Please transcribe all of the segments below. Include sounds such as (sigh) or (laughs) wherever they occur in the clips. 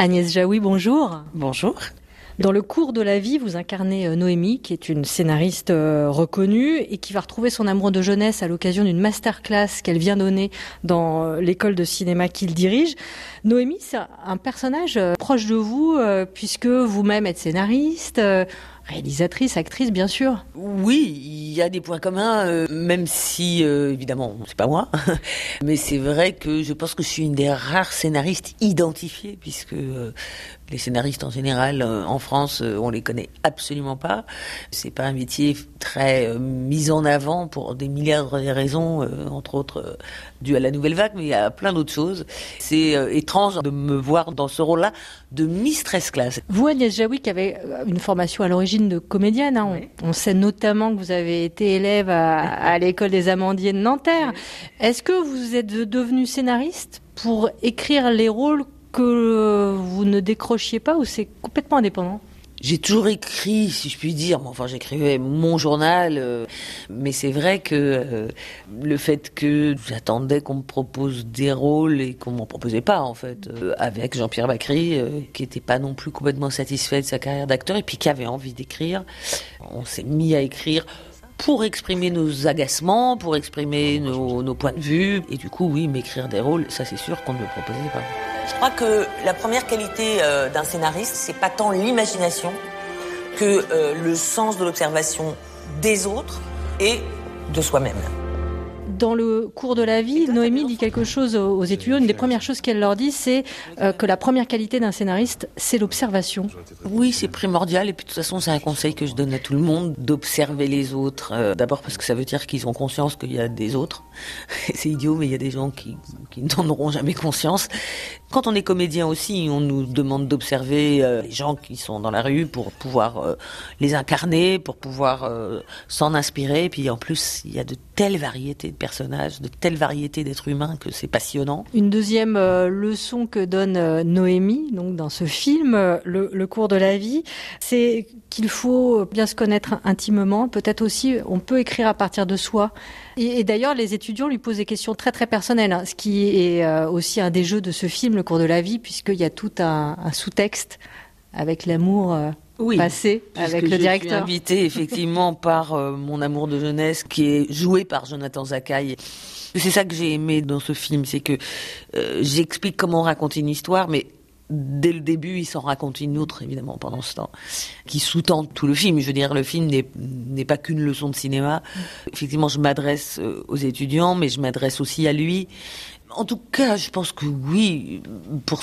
Agnès Jaoui, bonjour. Bonjour. Dans le cours de la vie, vous incarnez euh, Noémie, qui est une scénariste euh, reconnue et qui va retrouver son amour de jeunesse à l'occasion d'une masterclass qu'elle vient donner dans euh, l'école de cinéma qu'il dirige. Noémie, c'est un personnage proche de vous, puisque vous-même êtes scénariste, réalisatrice, actrice, bien sûr. Oui, y a des points communs, même si, évidemment, c'est pas moi. (laughs) Mais c'est vrai que je pense que je suis une des rares scénaristes identifiées, puisque les scénaristes en général euh, en France, euh, on les connaît absolument pas. C'est pas un métier très euh, mis en avant pour des milliards de raisons, entre autres dû à la nouvelle vague, mais il y a plein d'autres choses. C'est étrange de me voir dans ce rôle-là de mistress class. Vous, Agnès Jaoui, qui avez une formation à l'origine de comédienne, hein, on, sait notamment que vous avez été élève à, l'école des Amandiers de Nanterre. Est-ce que vous êtes devenu scénariste pour écrire les rôles que vous ne décrochiez pas ou c'est complètement indépendant? J'ai toujours écrit, si je puis dire, enfin j'écrivais mon journal, euh, mais c'est vrai que euh, le fait que j'attendais qu'on me propose des rôles et qu'on m'en proposait pas en fait, euh, avec Jean-Pierre Bacry, qui était pas non plus complètement satisfait de sa carrière d'acteur et puis qui avait envie d'écrire, on s'est mis à écrire pour exprimer nos agacements, pour exprimer nos, nos points de vue, et du coup oui, m'écrire des rôles, ça c'est sûr qu'on ne me proposait pas. Je crois que la première qualité euh, d'un scénariste, c'est pas tant l'imagination que euh, le sens de l'observation des autres et de soi-même. Dans le cours de la vie, Noémie dit quelque chose aux étudiants. Une des premières choses qu'elle leur dit, c'est euh, que la première qualité d'un scénariste, c'est l'observation. Oui, c'est primordial. Et puis de toute façon, c'est un conseil que je donne à tout le monde d'observer les autres. Euh, d'abord parce que ça veut dire qu'ils ont conscience qu'il y a des autres. (laughs) c'est idiot, mais il y a des gens qui, qui n'en auront jamais conscience. Quand on est comédien aussi, on nous demande d'observer euh, les gens qui sont dans la rue pour pouvoir les incarner, pour pouvoir s'en inspirer. Et puis en plus, il y a de telles variétés de personnages, de telles variétés d'êtres humains que c'est passionnant. Une deuxième euh, leçon que donne euh, Noémie, donc dans ce film, euh, le, cours de la vie, c'est qu'il faut bien se connaître intimement. Peut-être aussi, on peut écrire à partir de soi. Et, d'ailleurs, les étudiants lui posent des questions très très personnelles, hein, ce qui est aussi un des jeux de ce film, le cours de la vie, puisqu'il y a tout un sous-texte avec l'amour oui, passé avec le directeur. Je suis invité effectivement (laughs) par euh, mon amour de jeunesse qui est joué par Jonathan Zakaï. C'est ça que j'ai aimé dans ce film, c'est que euh, j'explique comment raconter une histoire, mais dès le début, il s'en raconte une autre, évidemment, pendant ce temps, qui sous-tend tout le film. Je veux dire, le film n'est pas qu'une leçon de cinéma. Effectivement, je m'adresse euh, aux étudiants, mais je m'adresse aussi à lui. En tout cas, je pense que oui, pour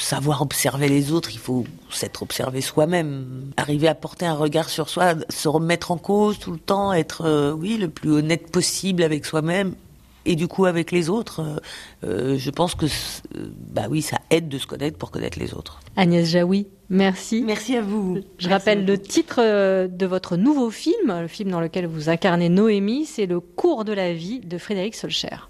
savoir observer les autres, il faut s'être observé soi-même, arriver à porter un regard sur soi, se remettre en cause tout le temps, être euh, oui le plus honnête possible avec soi-même et du coup avec les autres. Euh, euh, je pense que bah oui, ça aide de se connaître pour connaître les autres. Agnès Jaoui, merci. Merci à vous. Je rappelle le titre de votre nouveau film, le film dans lequel vous incarnez Noémie, c'est Le cours de la vie de Frédéric Solcher.